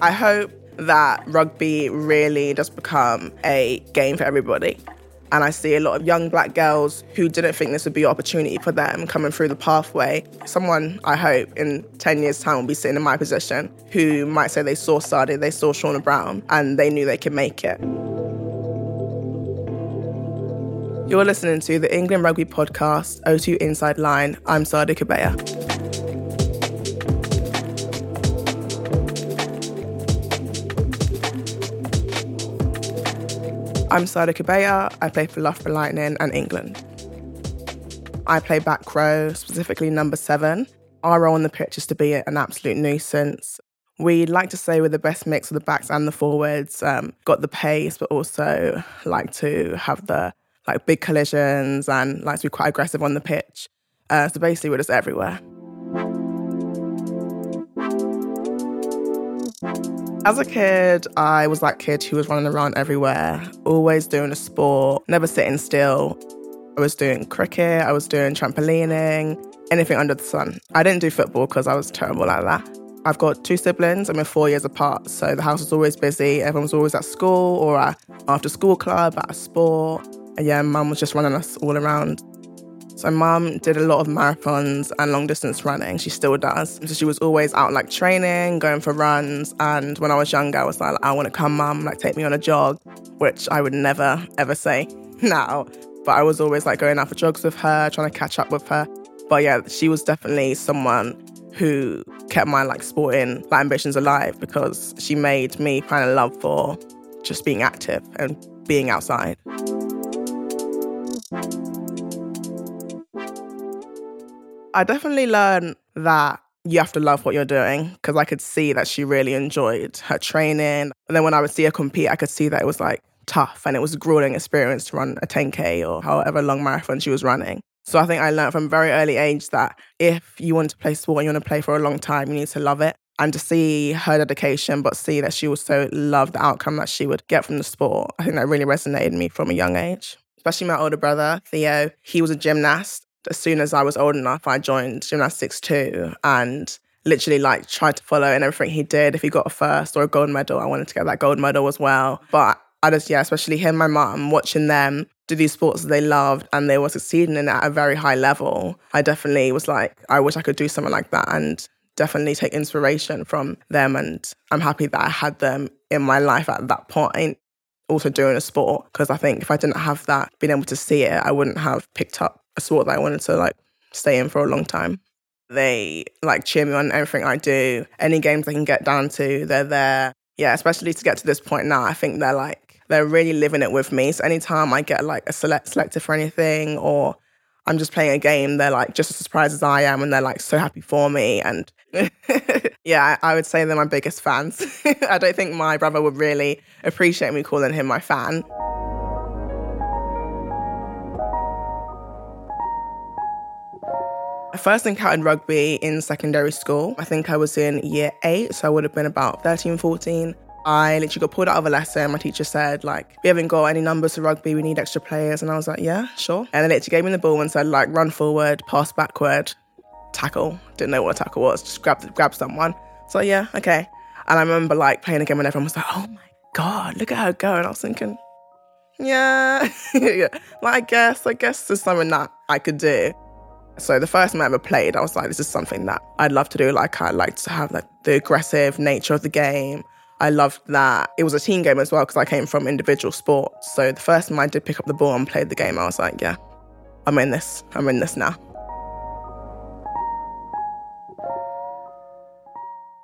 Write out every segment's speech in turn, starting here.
I hope that rugby really does become a game for everybody. And I see a lot of young black girls who didn't think this would be an opportunity for them coming through the pathway. Someone, I hope, in 10 years' time will be sitting in my position who might say they saw Sadia, they saw Shauna Brown, and they knew they could make it. You're listening to the England Rugby Podcast, O2 Inside Line. I'm Sadia Kabeya. I'm Sadia Kabeya. I play for Loughborough Lightning and England. I play back row, specifically number seven. Our role on the pitch is to be an absolute nuisance. We like to say we're the best mix of the backs and the forwards. Um, got the pace, but also like to have the like big collisions and like to be quite aggressive on the pitch. Uh, so basically, we're just everywhere. As a kid, I was that kid who was running around everywhere, always doing a sport, never sitting still. I was doing cricket, I was doing trampolining, anything under the sun. I didn't do football because I was terrible at that. I've got two siblings and we're four years apart, so the house was always busy. Everyone was always at school or at after school club, at a sport. And yeah, mum was just running us all around. So mum did a lot of marathons and long distance running. She still does. So she was always out like training, going for runs. And when I was younger, I was like, I want to come, mum, like take me on a jog, which I would never ever say now. But I was always like going out for jogs with her, trying to catch up with her. But yeah, she was definitely someone who kept my like sporting like, ambitions alive because she made me kind of love for just being active and being outside. I definitely learned that you have to love what you're doing because I could see that she really enjoyed her training. And then when I would see her compete, I could see that it was like tough and it was a grueling experience to run a 10K or however long marathon she was running. So I think I learned from a very early age that if you want to play sport and you want to play for a long time, you need to love it. And to see her dedication, but see that she also loved the outcome that she would get from the sport, I think that really resonated me from a young age. Especially my older brother, Theo. He was a gymnast as soon as I was old enough, I joined gymnastics too and literally like tried to follow in everything he did. If he got a first or a gold medal, I wanted to get that gold medal as well. But I just, yeah, especially him, my mum, watching them do these sports that they loved and they were succeeding in at a very high level. I definitely was like, I wish I could do something like that and definitely take inspiration from them. And I'm happy that I had them in my life at that point also doing a sport because I think if I didn't have that, being able to see it, I wouldn't have picked up a sport that I wanted to like stay in for a long time. They like cheer me on everything I do. Any games they can get down to, they're there. Yeah, especially to get to this point now, I think they're like they're really living it with me. So anytime I get like a select selected for anything or I'm just playing a game, they're like just as surprised as I am and they're like so happy for me. And yeah, I would say they're my biggest fans. I don't think my brother would really appreciate me calling him my fan. I first encountered rugby in secondary school. I think I was in year eight, so I would have been about 13, 14. I literally got pulled out of a lesson. My teacher said, like, we haven't got any numbers for rugby, we need extra players. And I was like, yeah, sure. And then literally gave me the ball and said, like, run forward, pass backward, tackle. Didn't know what a tackle was, just grab grab someone. So yeah, okay. And I remember like playing a game and everyone was like, oh my God, look at her go. And I was thinking, yeah, yeah. Like, I guess, I guess there's something that I could do. So the first time I ever played, I was like, this is something that I'd love to do. Like I like to have like the aggressive nature of the game. I loved that it was a team game as well because I came from individual sports. So the first time I did pick up the ball and played the game, I was like, yeah, I'm in this. I'm in this now.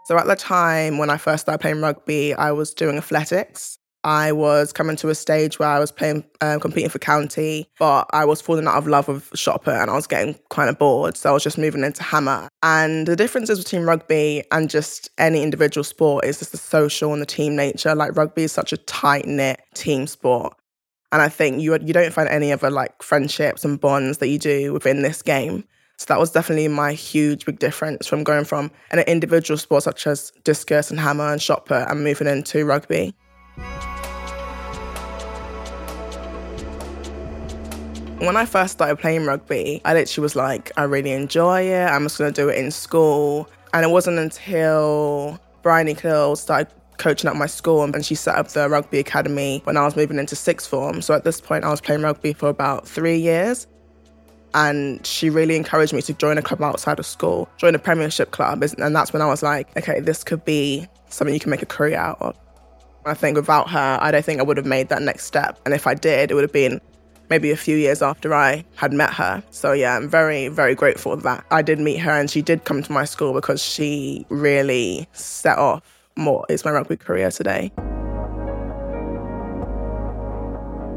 So at the time when I first started playing rugby, I was doing athletics. I was coming to a stage where I was playing, um, competing for county, but I was falling out of love with shot put and I was getting kind of bored. So I was just moving into hammer. And the differences between rugby and just any individual sport is just the social and the team nature. Like rugby is such a tight knit team sport. And I think you you don't find any other like friendships and bonds that you do within this game. So that was definitely my huge big difference from going from an individual sport such as discus and hammer and shot put and moving into rugby. When I first started playing rugby, I literally was like, I really enjoy it. I'm just going to do it in school. And it wasn't until Bryony Cleall started coaching at my school and she set up the rugby academy when I was moving into sixth form. So at this point, I was playing rugby for about three years. And she really encouraged me to join a club outside of school, join a premiership club. And that's when I was like, okay, this could be something you can make a career out of. I think without her, I don't think I would have made that next step. And if I did, it would have been maybe a few years after I had met her. So yeah, I'm very, very grateful that I did meet her and she did come to my school because she really set off more. is my rugby career today.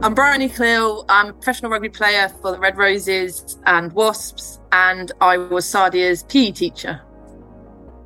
I'm Bryony Cleall. I'm a professional rugby player for the Red Roses and Wasps, and I was Sadia's PE teacher.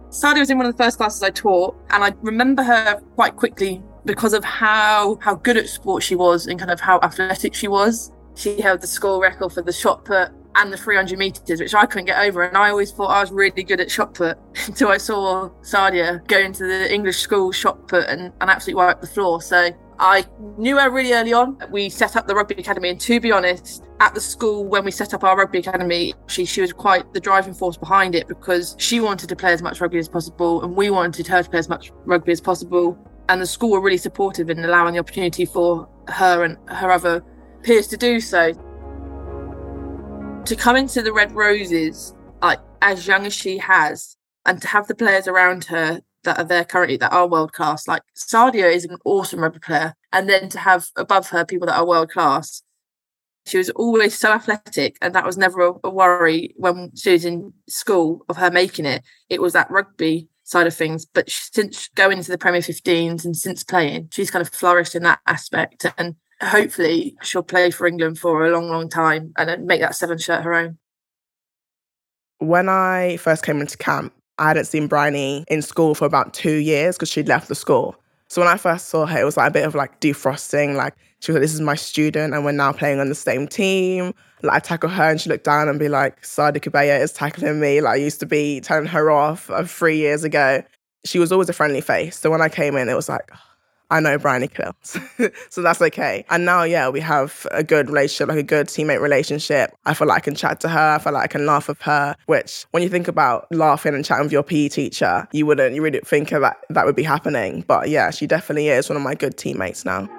Sadia was in one of the first classes I taught, and I remember her quite quickly because of how how good at sport she was and kind of how athletic she was. She held the school record for the shot put and the 300 meters, which I couldn't get over. And I always thought I was really good at shot put until I saw Sadia go into the English school shot put and, and absolutely wipe the floor. So I knew her really early on. We set up the rugby academy, and to be honest, at the school when we set up our rugby academy, she she was quite the driving force behind it because she wanted to play as much rugby as possible, and we wanted her to play as much rugby as possible. And the school were really supportive in allowing the opportunity for her and her other peers to do so. To come into the Red Roses, like as young as she has, and to have the players around her that are there currently that are world class. Like Sadia is an awesome rugby player, and then to have above her people that are world class. She was always so athletic, and that was never a, worry when she was in school of her making it. It was that rugby side of things. But since going to the Premier 15s and since playing, she's kind of flourished in that aspect. And hopefully, she'll play for England for a long, long time and make that seven shirt her own. When I first came into camp, I hadn't seen Bryony in school for about two years because she'd left the school. So when I first saw her, it was like a bit of like defrosting. Like she was like, "This is my student, and we're now playing on the same team." Like I tackle her, and she looked down and be like, "Sadia Kabeya is tackling me." Like I used to be telling her off uh, three years ago. She was always a friendly face. So when I came in, it was like, I know Bryony kills. so that's okay. And now, yeah, we have a good relationship, like a good teammate relationship. I feel like I can chat to her. I feel like I can laugh with her, which when you think about laughing and chatting with your PE teacher, you wouldn't, you really think that that would be happening. But yeah, she definitely is one of my good teammates now.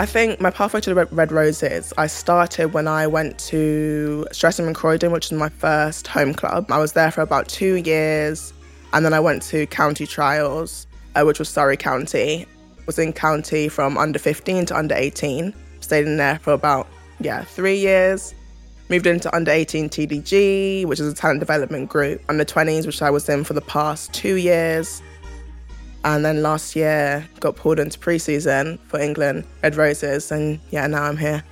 I think my pathway to the Red Roses, I started when I went to Streatham and Croydon, which is my first home club. I was there for about two years, and then I went to county trials, uh, which was Surrey County. Was in county from under 15 to under 18. Stayed in there for about, yeah, three years. Moved into under 18 TDG, which is a talent development group. Under 20s, which I was in for the past two years. And then last year, got pulled into preseason for England, Red Roses, and yeah, now I'm here.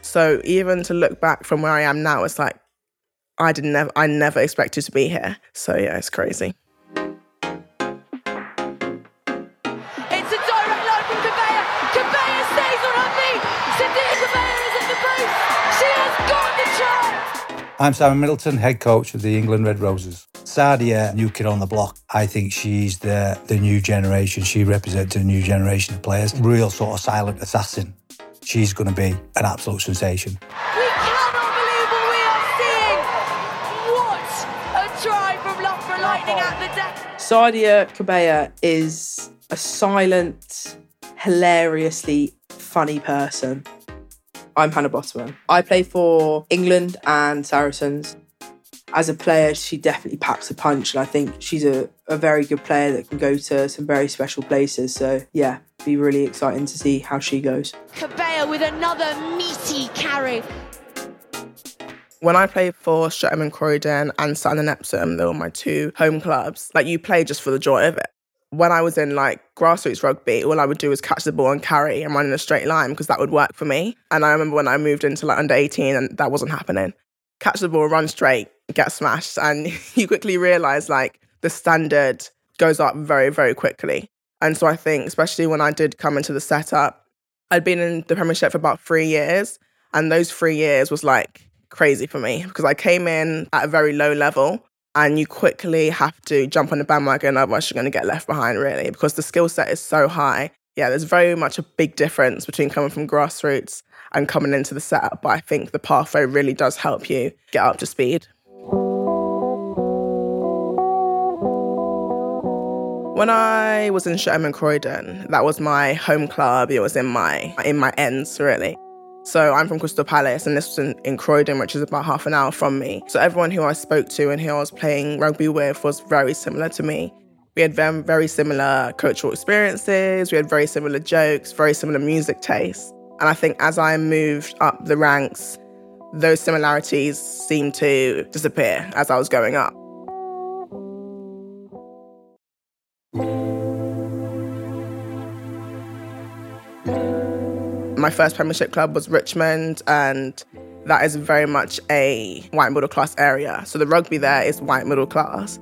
So even to look back from where I am now, it's like I didn't never, I never expected to be here. So yeah, it's crazy. I'm Simon Middleton, head coach of the England Red Roses. Sadia, new kid on the block. I think she's the the new generation. She represents a new generation of players. Real sort of silent assassin. She's going to be an absolute sensation. We cannot believe what we are seeing. What a try from Loughborough Lightning at the deck. Sadia Kabeya is a silent, hilariously funny person. I'm Hannah Botterman. I play for England and Saracens. As a player, she definitely packs a punch, and I think she's a, a very good player that can go to some very special places. So, yeah, be really exciting to see how she goes. Kabeya with another meaty carry. When I played for Streatham and Croydon and Sutton and Epsom, they were my two home clubs. Like you play just for the joy of it when I was in like grassroots rugby, all I would do was catch the ball and carry and run in a straight line because that would work for me. And I remember when I moved into like under 18 and that wasn't happening. Catch the ball, run straight, get smashed. And you quickly realize like the standard goes up very, very quickly. And so I think, especially when I did come into the setup, I'd been in the Premiership for about three years. And those three years was like crazy for me because I came in at a very low level and you quickly have to jump on the bandwagon, otherwise, you're going to get left behind, really, because the skill set is so high. Yeah, there's very much a big difference between coming from grassroots and coming into the setup, but I think the pathway really does help you get up to speed. When I was in Streatham Croydon, that was my home club. It was in my in my ends really. So I'm from Crystal Palace, and this was in, in Croydon, which is about half an hour from me. So everyone who I spoke to and who I was playing rugby with was very similar to me. We had very, very similar cultural experiences. We had very similar jokes, very similar music tastes. And I think as I moved up the ranks, those similarities seemed to disappear as I was going up. My first Premiership club was Richmond, and that is very much a white middle class area. So the rugby there is white middle class.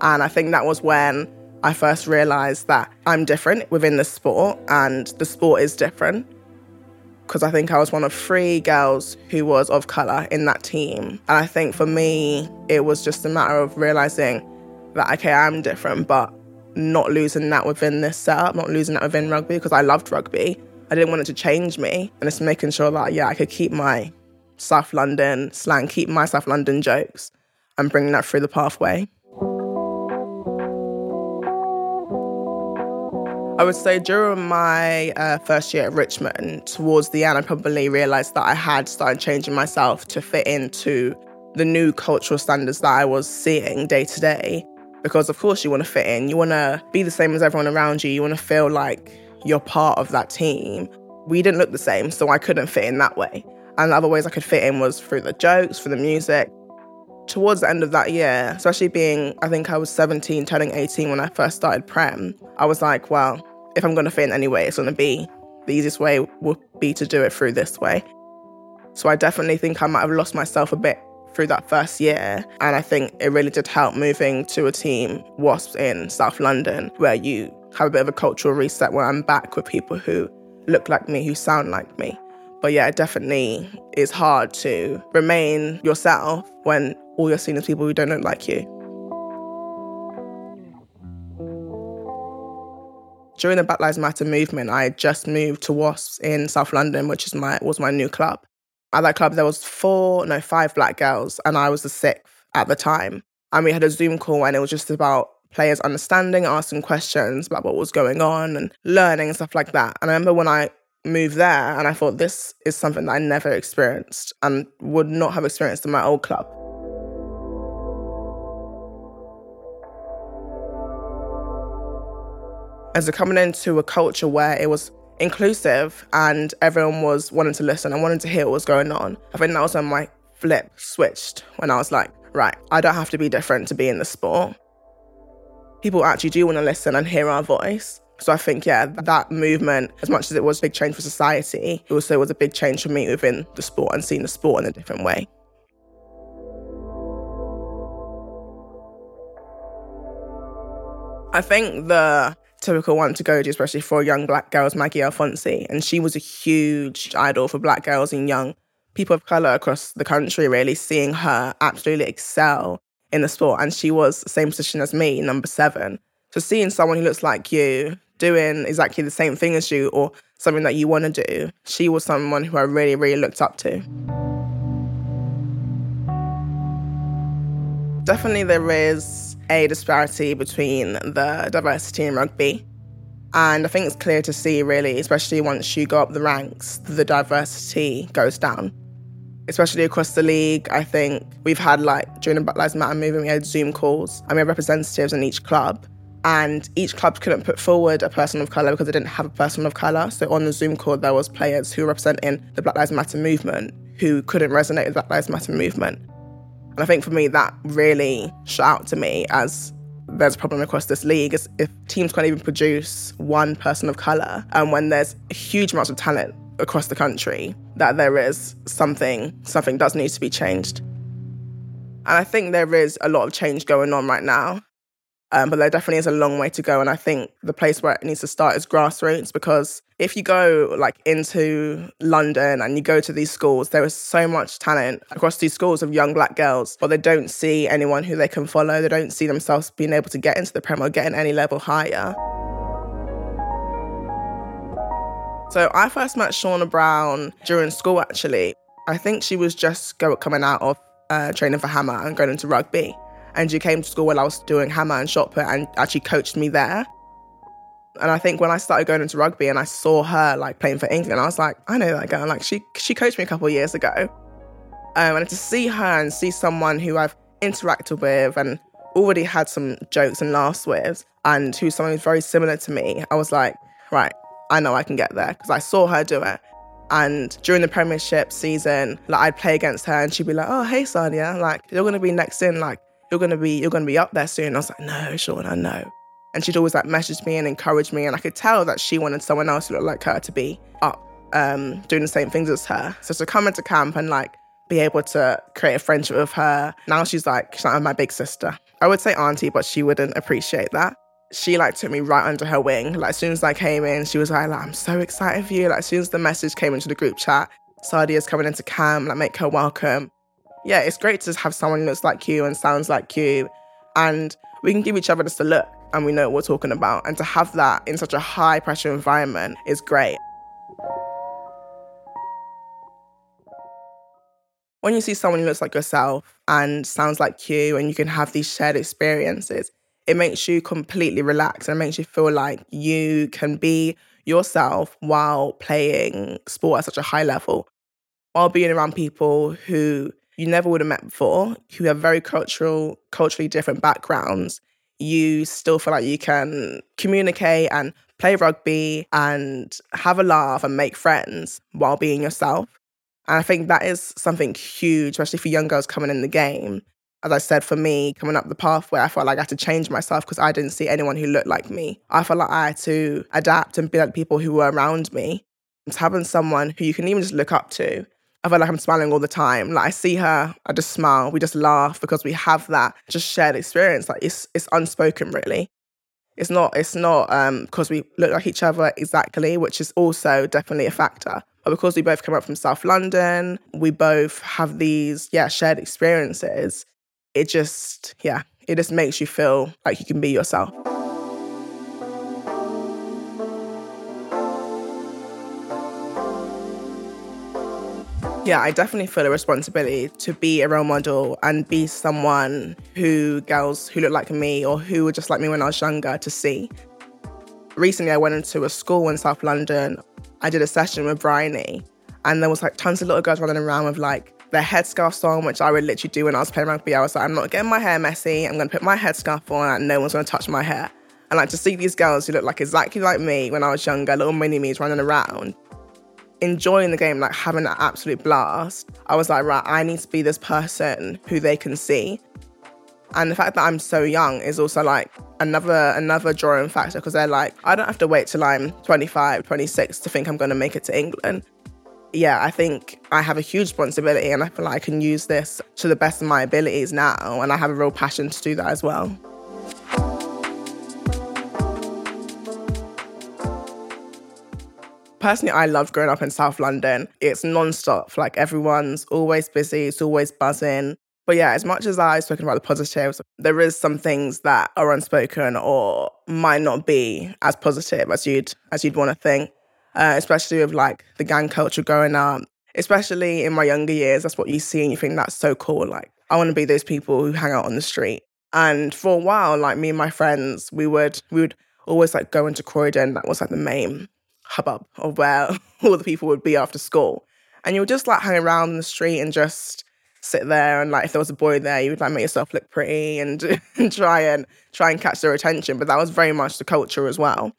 And I think that was when I first realized that I'm different within the sport, and the sport is different. Because I think I was one of three girls who was of colour in that team. And I think for me, it was just a matter of realizing that, okay, I'm different, but not losing that within this setup, not losing that within rugby, because I loved rugby. I didn't want it to change me. And it's making sure that, yeah, I could keep my South London slang, keep my South London jokes, and bring that through the pathway. I would say during my uh, first year at Richmond, towards the end, I probably realised that I had started changing myself to fit into the new cultural standards that I was seeing day to day. Because, of course, you want to fit in, you want to be the same as everyone around you, you want to feel like you're part of that team. We didn't look the same, so I couldn't fit in that way. And the other ways I could fit in was through the jokes, through the music. Towards the end of that year, especially being, I think I was 17, turning 18 when I first started Prem, I was like, well, if I'm going to fit in anyway, it's going to be the easiest way would be to do it through this way. So I definitely think I might have lost myself a bit through that first year. And I think it really did help moving to a team, Wasps in South London, where you have a bit of a cultural reset where I'm back with people who look like me, who sound like me. But yeah, it definitely is hard to remain yourself when all you're seeing is people who don't look like you. During the Black Lives Matter movement, I just moved to Wasps in South London, which is my was my new club. At that club, there was four, no, five black girls, and I was the sixth at the time. And we had a Zoom call, and it was just about players understanding, asking questions about what was going on, and learning and stuff like that. And I remember when I moved there, and I thought this is something that I never experienced and would not have experienced in my old club. As a coming into a culture where it was inclusive and everyone was wanting to listen and wanting to hear what was going on, I think that was when my flip switched when I was like, right, I don't have to be different to be in the sport. People actually do want to listen and hear our voice. So I think, yeah, that movement, as much as it was a big change for society, it also was a big change for me within the sport and seeing the sport in a different way. I think the typical one to go to, especially for young black girls, Maggie Alfonsi. And she was a huge idol for black girls and young people of colour across the country, really seeing her absolutely excel in the sport. And she was the same position as me, number seven. So seeing someone who looks like you doing exactly the same thing as you or something that you want to do, she was someone who I really, really looked up to. Definitely there is a disparity between the diversity in rugby. And I think it's clear to see, really, especially once you go up the ranks, the diversity goes down. Especially across the league, I think we've had like during the Black Lives Matter movement, we had Zoom calls and we had representatives in each club. And each club couldn't put forward a person of colour because they didn't have a person of colour. So on the Zoom call, there was players who were representing the Black Lives Matter movement who couldn't resonate with the Black Lives Matter movement. And I think for me, that really shot out to me as there's a problem across this league is if teams can't even produce one person of colour and when there's huge amounts of talent across the country that there is something something does need to be changed and i think there is a lot of change going on right now um, but there definitely is a long way to go. And I think the place where it needs to start is grassroots because if you go like into London and you go to these schools, there is so much talent across these schools of young black girls, but they don't see anyone who they can follow. They don't see themselves being able to get into the Prem or getting any level higher. So I first met Shauna Brown during school actually. I think she was just go, coming out of uh, training for Hammer and going into rugby. And she came to school while I was doing hammer and shot put and actually coached me there. And I think when I started going into rugby and I saw her like playing for England, I was like, I know that girl. Like she she coached me a couple years ago. Um, and to see her and see someone who I've interacted with and already had some jokes and laughs with, and who's someone who's very similar to me, I was like, right, I know I can get there because I saw her do it. And during the Premiership season, like I'd play against her and she'd be like, "Oh, hey, Sadia, like you're gonna be next in, like you're gonna be you're gonna be up there soon." I was like, "No, Sean, I know." And she'd always like message me and encourage me, and I could tell that she wanted someone else who looked like her to be up, um, doing the same things as her. So to come into camp and like be able to create a friendship with her, now she's like she's like my big sister. I would say auntie, but she wouldn't appreciate that she like took me right under her wing. Like as soon as I came in, she was like, I'm so excited for you. Like as soon as the message came into the group chat, Sadia's coming into camp, like make her welcome. Yeah, it's great to have someone who looks like you and sounds like you. And we can give each other just a look and we know what we're talking about. And to have that in such a high pressure environment is great. When you see someone who looks like yourself and sounds like you and you can have these shared experiences, it makes you completely relax and it makes you feel like you can be yourself while playing sport at such a high level, while being around people who you never would have met before, who have very cultural, culturally different backgrounds. You still feel like you can communicate and play rugby and have a laugh and make friends while being yourself. And I think that is something huge, especially for young girls coming in the game, as I said, for me, coming up the pathway, I felt like I had to change myself because I didn't see anyone who looked like me. I felt like I had to adapt and be like people who were around me. And having someone who you can even just look up to, I feel like I'm smiling all the time. Like I see her, I just smile, we just laugh because we have that just shared experience. Like it's it's unspoken really. It's not it's not um because we look like each other exactly, which is also definitely a factor. But because we both come up from South London, we both have these, yeah, shared experiences it just, yeah, it just makes you feel like you can be yourself. Yeah, I definitely feel a responsibility to be a role model and be someone who girls who look like me or who were just like me when I was younger to see. Recently, I went into a school in South London. I did a session with Bryony, and there was like tons of little girls running around with like the headscarf on, which I would literally do when I was playing rugby. I was like, I'm not getting my hair messy. I'm going to put my headscarf on and no one's going to touch my hair. And like to see these girls who look like exactly like me when I was younger, little mini me's running around, enjoying the game, like having an absolute blast. I was like, right, I need to be this person who they can see. And the fact that I'm so young is also like another another drawing factor because they're like, I don't have to wait till I'm 25, 26 to think I'm going to make it to England yeah, I think I have a huge responsibility and I feel like I can use this to the best of my abilities now. And I have a real passion to do that as well. Personally, I loved growing up in South London. It's non-stop. Like everyone's always busy, it's always buzzing. But yeah, as much as I've spoken about the positives, there is some things that are unspoken or might not be as positive as you'd as you'd want to think uh, especially with like the gang culture growing up. Especially in my younger years, that's what you see and you think that's so cool. Like, I want to be those people who hang out on the street. And for a while, like me and my friends, we would we would always like go into Croydon. That was like the main hubbub of where all the people would be after school. And you would just like hang around the street and just sit there and like if there was a boy there, you would like make yourself look pretty and, and try and try and catch their attention. But that was very much the culture as well.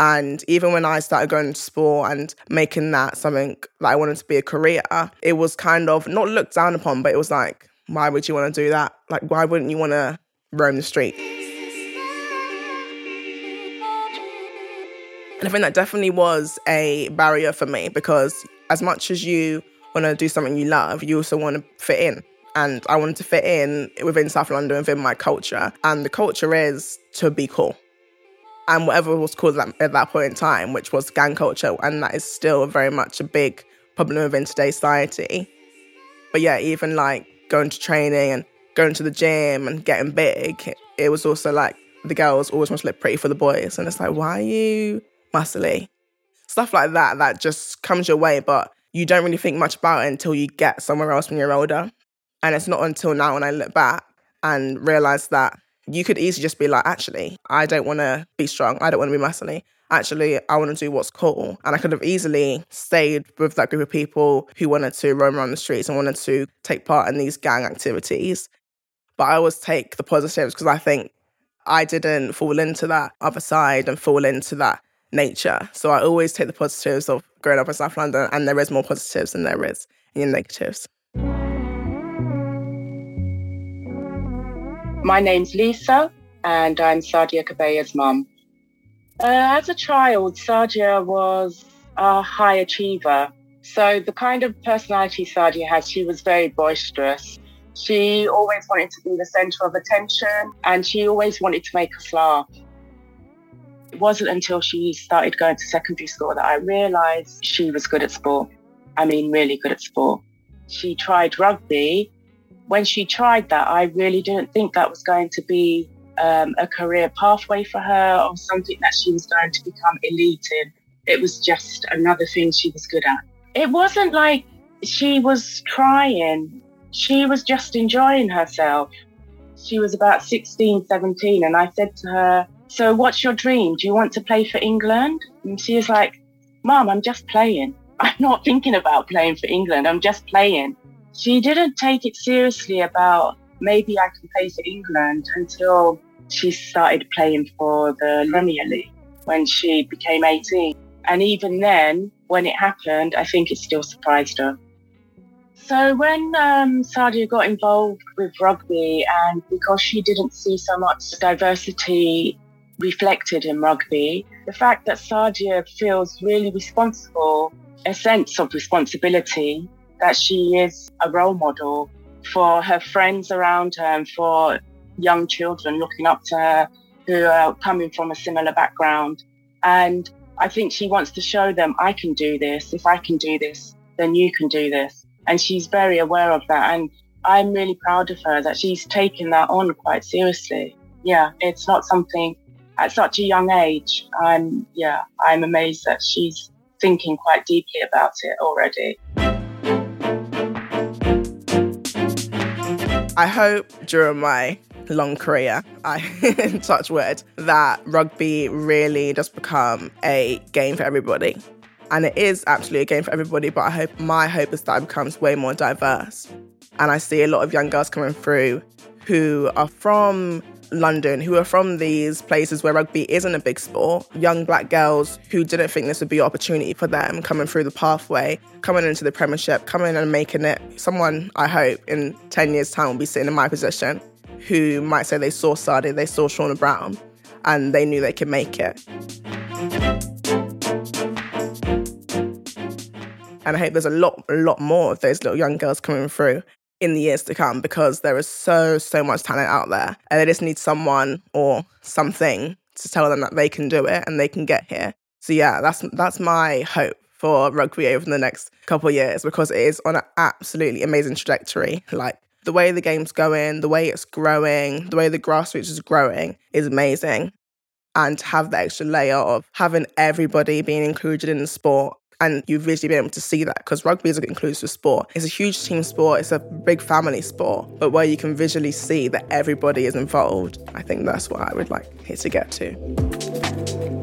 And even when I started going to sport and making that something that I wanted to be a career, it was kind of not looked down upon, but it was like, why would you want to do that? Like, why wouldn't you want to roam the street? And I think that definitely was a barrier for me because as much as you want to do something you love, you also want to fit in. And I wanted to fit in within South London, within my culture. And the culture is to be cool and whatever was called at, at that point in time, which was gang culture, and that is still very much a big problem within today's society. But yeah, even like going to training and going to the gym and getting big, it was also like the girls always want to look pretty for the boys, and it's like, why are you muscly? Stuff like that that just comes your way, but you don't really think much about it until you get somewhere else when you're older. And it's not until now when I look back and realize that you could easily just be like, actually, I don't want to be strong. I don't want to be muscly. Actually, I want to do what's cool. And I could have easily stayed with that group of people who wanted to roam around the streets and wanted to take part in these gang activities. But I always take the positives because I think I didn't fall into that other side and fall into that nature. So I always take the positives of growing up in South London, and there is more positives than there is in negatives. My name's Lisa, and I'm Sadia Kabeya's mum. Uh, as a child, Sadia was a high achiever. So, the kind of personality Sadia has, she was very boisterous. She always wanted to be the center of attention, and she always wanted to make us laugh. It wasn't until she started going to secondary school that I realized she was good at sport. I mean, really good at sport. She tried rugby when she tried that, I really didn't think that was going to be um, a career pathway for her or something that she was going to become elite in. It was just another thing she was good at. It wasn't like she was trying, she was just enjoying herself. She was about 16, 17, and I said to her, So, what's your dream? Do you want to play for England? And she was like, Mom, I'm just playing. I'm not thinking about playing for England. I'm just playing she didn't take it seriously about maybe I can play for England until she started playing for the Premier League when she became 18. And even then, when it happened, I think it still surprised her. So when um, Sadia got involved with rugby, and because she didn't see so much diversity reflected in rugby, the fact that Sadia feels really responsible, a sense of responsibility that she is a role model for her friends around her and for young children looking up to her who are coming from a similar background. And I think she wants to show them, I can do this. If I can do this, then you can do this. And she's very aware of that. And I'm really proud of her that she's taken that on quite seriously. Yeah, it's not something at such a young age. I'm, yeah, I'm amazed that she's thinking quite deeply about it already. I hope during my long career, I in touch wood, that rugby really does become a game for everybody. And it is actually a game for everybody, but I hope my hope is that it becomes way more diverse. And I see a lot of young girls coming through who are from London who are from these places where rugby isn't a big sport, young black girls who didn't think this would be an opportunity for them coming through the pathway, coming into the Premiership, coming and making it. Someone, I hope, in 10 years' time will be sitting in my position who might say they saw Sadia, they saw Shauna Brown, and they knew they could make it. And I hope there's a lot, a lot more of those little young girls coming through in the years to come because there is so, so much talent out there. And they just need someone or something to tell them that they can do it and they can get here. So yeah, that's that's my hope for rugby over the next couple years because it is on an absolutely amazing trajectory. Like the way the game's going, the way it's growing, the way the grassroots is growing is amazing. And to have the extra layer of having everybody being included in the sport and you've visually been able to see that because rugby is an inclusive sport. It's a huge team sport, it's a big family sport, but where you can visually see that everybody is involved, I think that's what I would like here to get to.